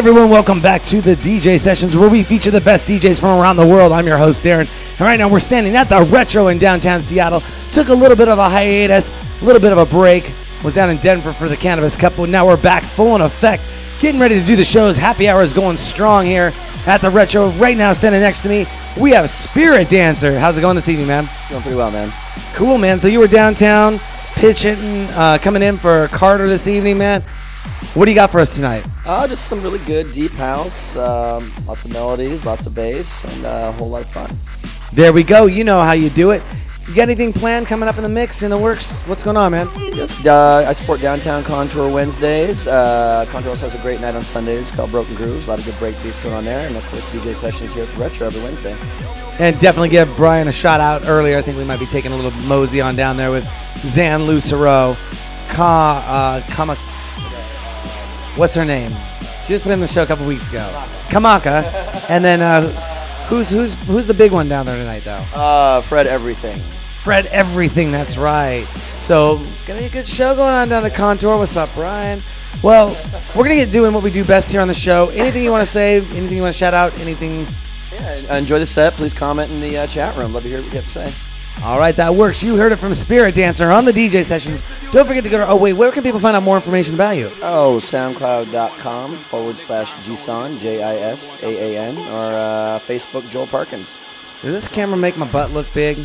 Everyone, welcome back to the DJ Sessions where we feature the best DJs from around the world. I'm your host Darren, and right now we're standing at the Retro in downtown Seattle. Took a little bit of a hiatus, a little bit of a break. Was down in Denver for the Cannabis Cup, but now we're back full in effect, getting ready to do the shows. Happy hour is going strong here at the Retro. Right now, standing next to me, we have Spiritdancer. How's it going this evening, man? It's going pretty well, man. Cool, man. So you were downtown pitching, uh, coming in for Carter this evening, man. What do you got for us tonight? Uh, just some really good deep house, um, lots of melodies, lots of bass, and uh, a whole lot of fun. There we go. You know how you do it. You got anything planned coming up in the mix, in the works? What's going on, man? Just, uh, I support Downtown Contour Wednesdays. Uh, Contour also has a great night on Sundays called Broken Grooves. A lot of good break beats going on there. And of course, DJ sessions here at the Retro every Wednesday. And definitely give Brian a shout out earlier. I think we might be taking a little mosey on down there with Zan Lucero, Ka, uh, Kama, what's her name? She just put in the show a couple weeks ago. Kamaka. and then uh, who's who's who's the big one down there tonight though? Uh, Fred Everything. Fred Everything, that's right. So gonna be a good show going on down the Contour. What's up, Brian? Well, we're gonna get doing what we do best here on the show. Anything you want to say? Anything you want to shout out? Anything? Yeah, enjoy the set. Please comment in the uh, chat room. Love to hear what you have to say. All right, that works. You heard it from Spiritdancer on the DJ sessions. Don't forget to go to. Oh wait, where can people find out more information about you? Oh, SoundCloud.com forward slash Jisaan J I S A A N or uh, Facebook Joel Parkins. Does this camera make my butt look big?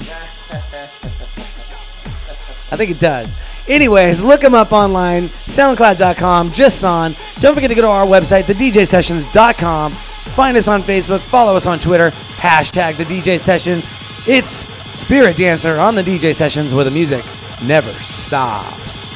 I think it does. Anyways, look him up online, soundcloud.com, just on. Don't forget to go to our website, thedjsessions.com. Find us on Facebook, follow us on Twitter, hashtag the DJ Sessions. It's Spiritdancer on the DJ Sessions where the music never stops.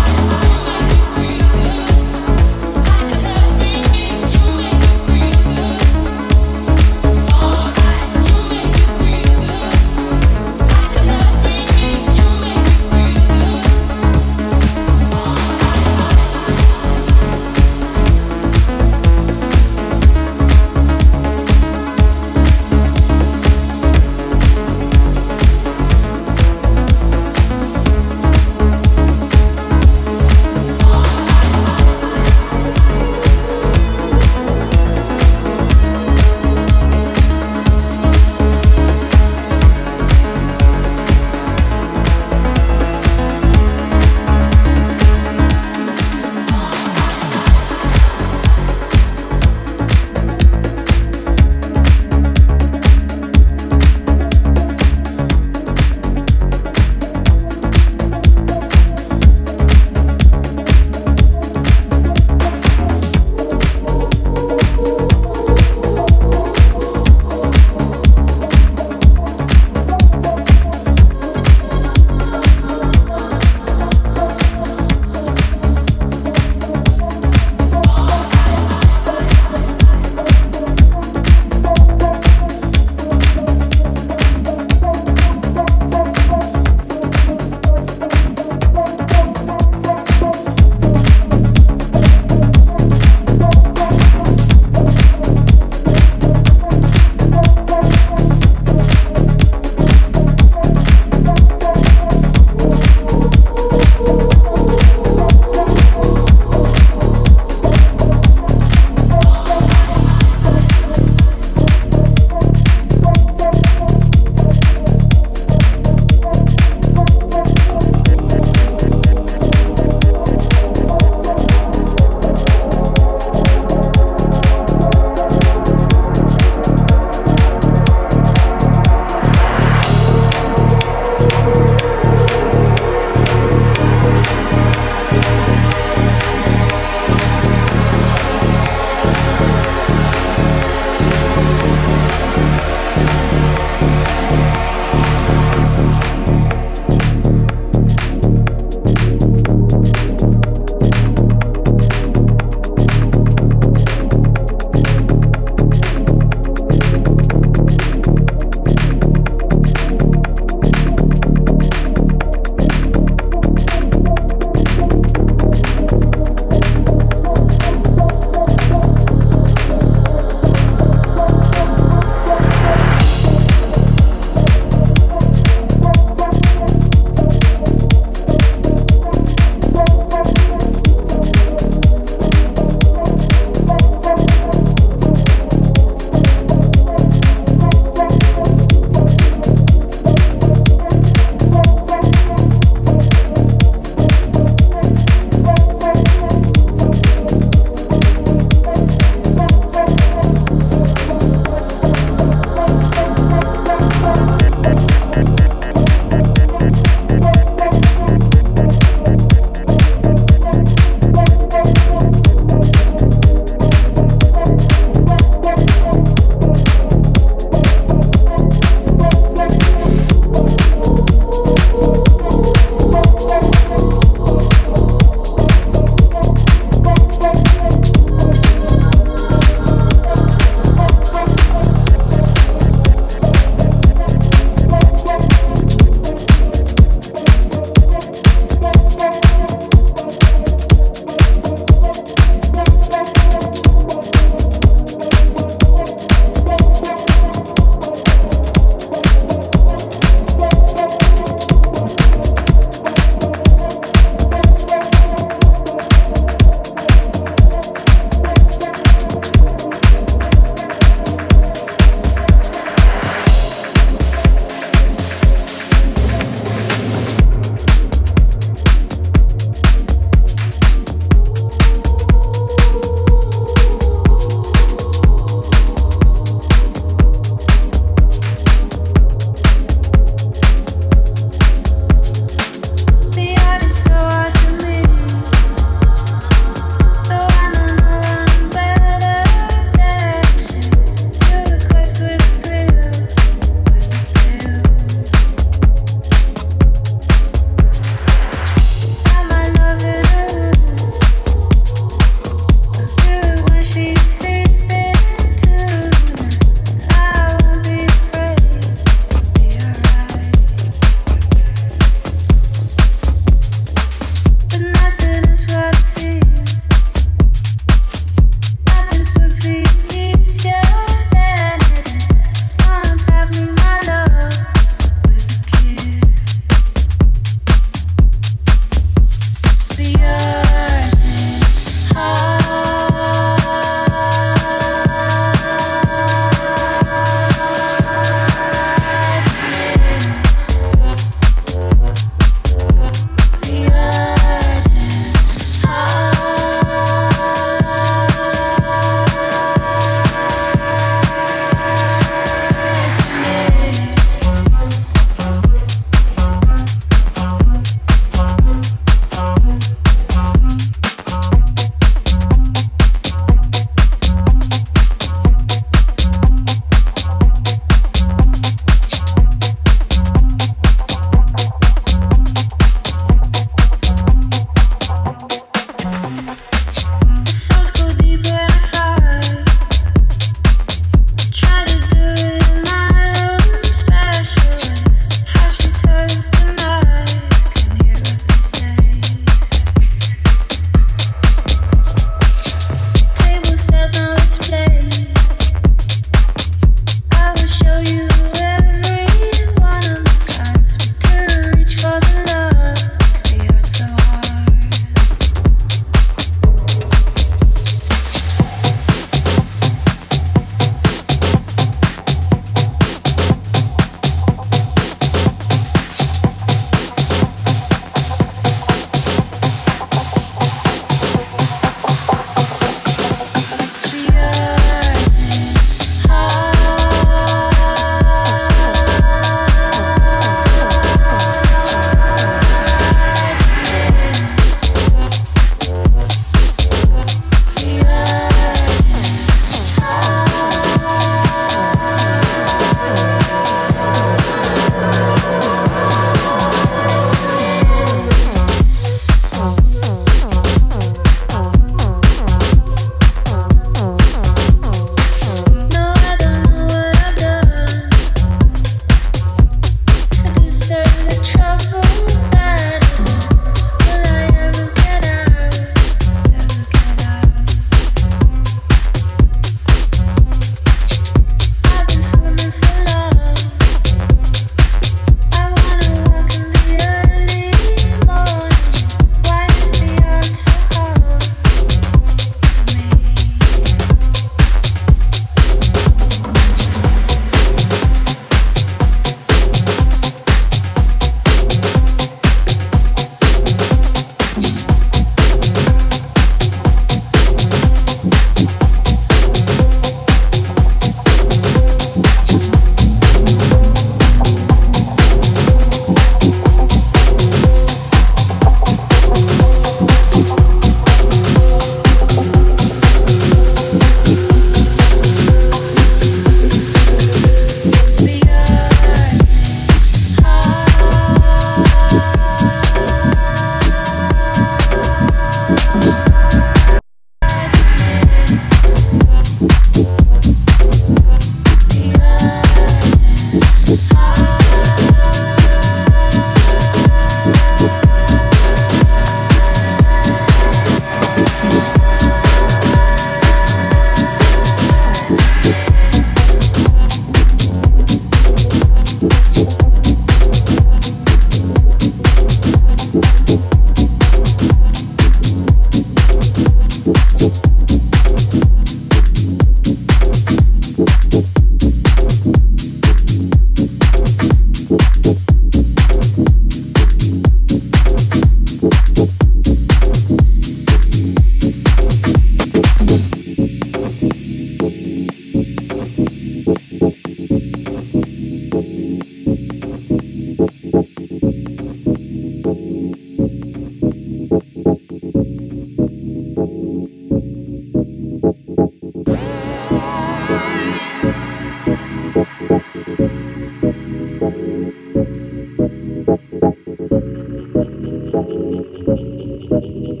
It's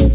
like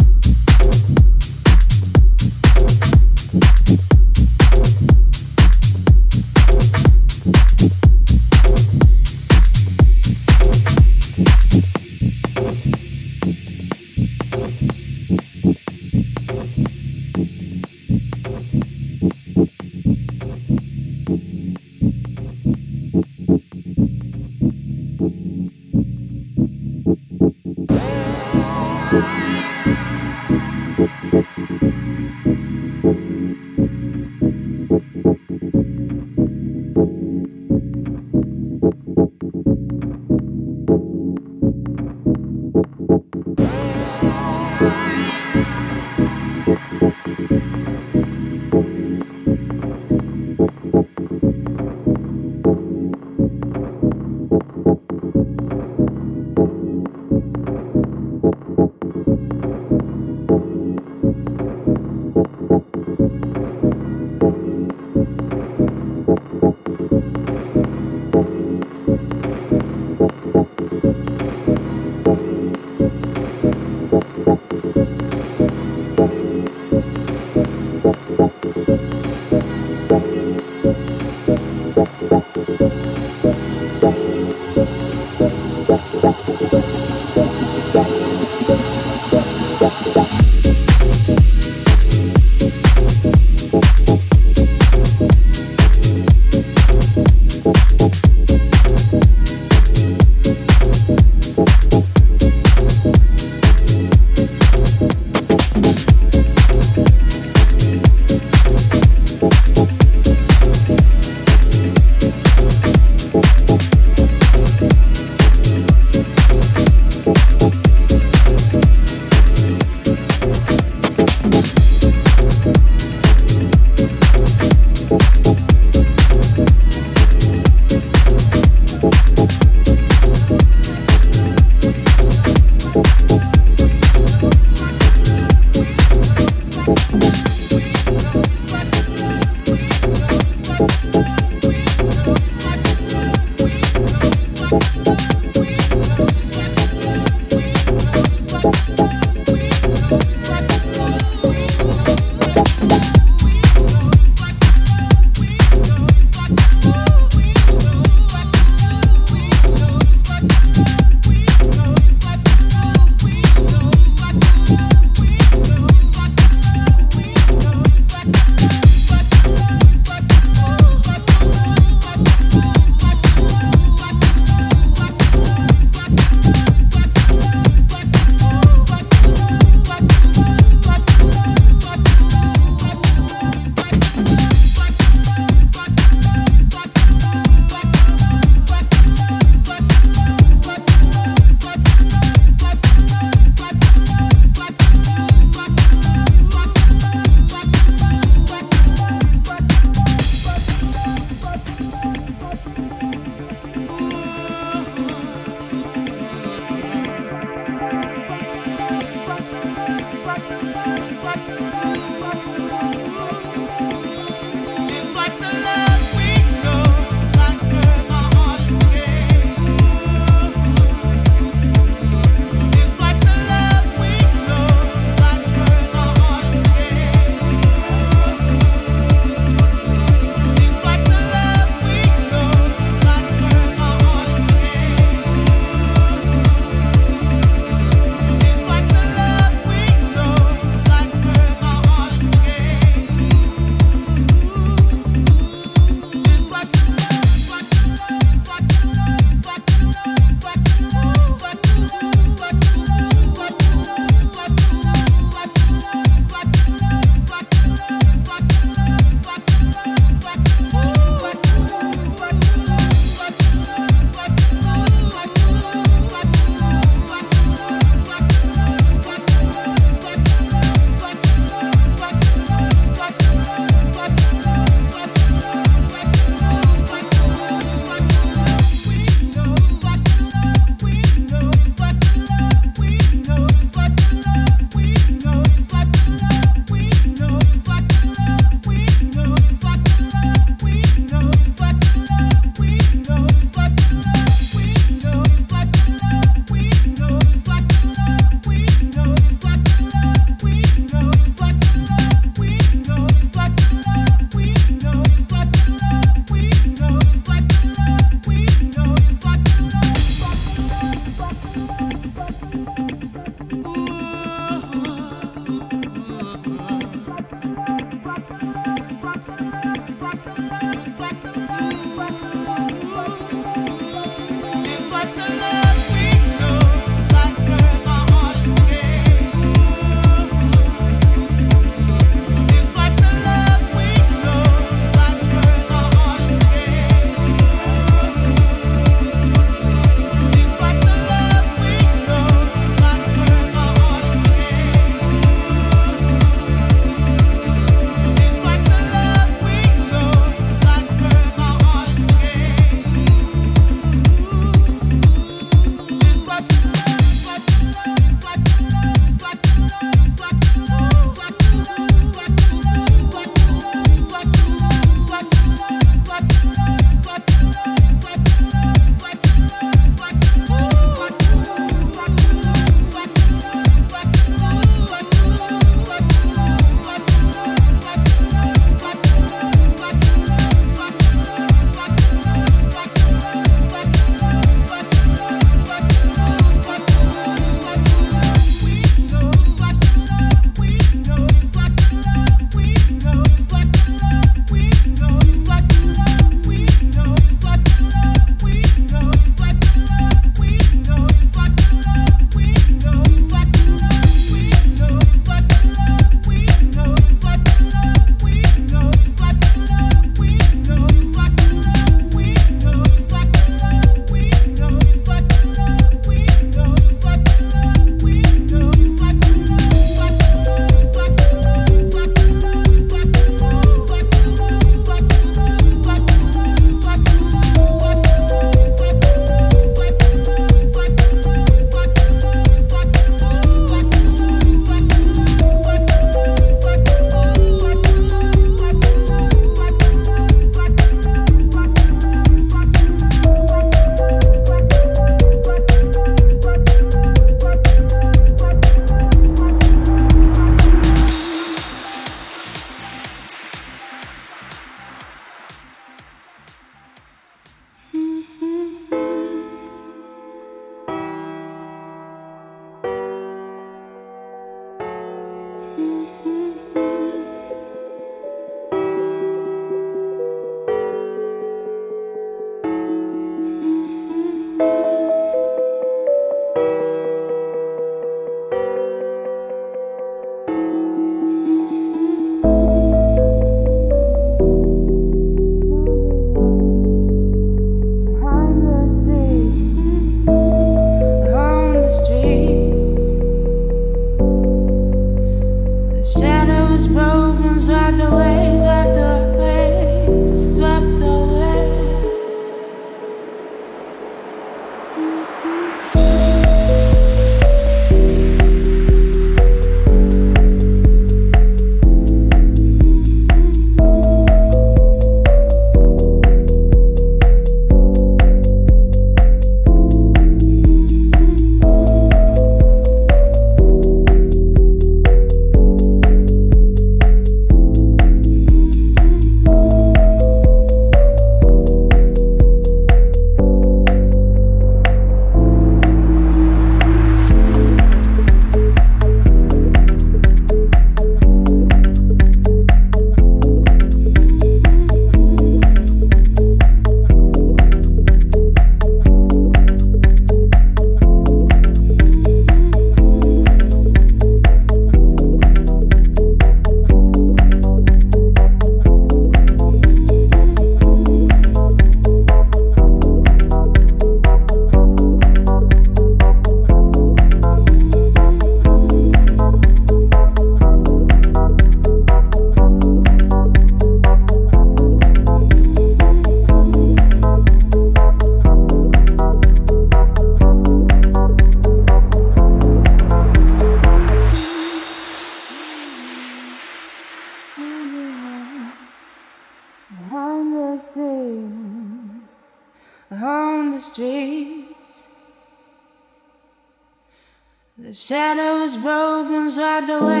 Invalid,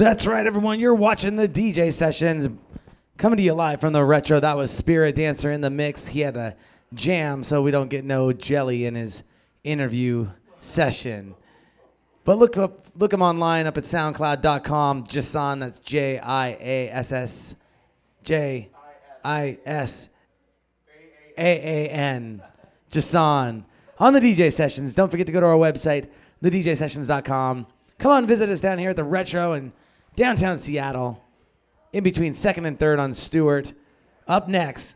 That's right, everyone. You're watching the DJ sessions coming to you live from the retro. That was Spiritdancer in the mix. He had a jam, so we don't get no jelly in his interview session. But look up, look him online up at SoundCloud.com. Jisaan, that's J I A S S J I S A A N. Jisaan on the DJ sessions. Don't forget to go to our website, thedjsessions.com. Come on, visit us down here at the Retro in downtown Seattle, in between second and third on Stewart. Up next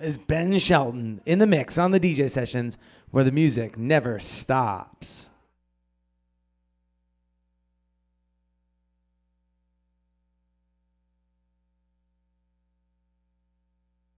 is Ben Shelton in the mix on the DJ sessions where the music never stops.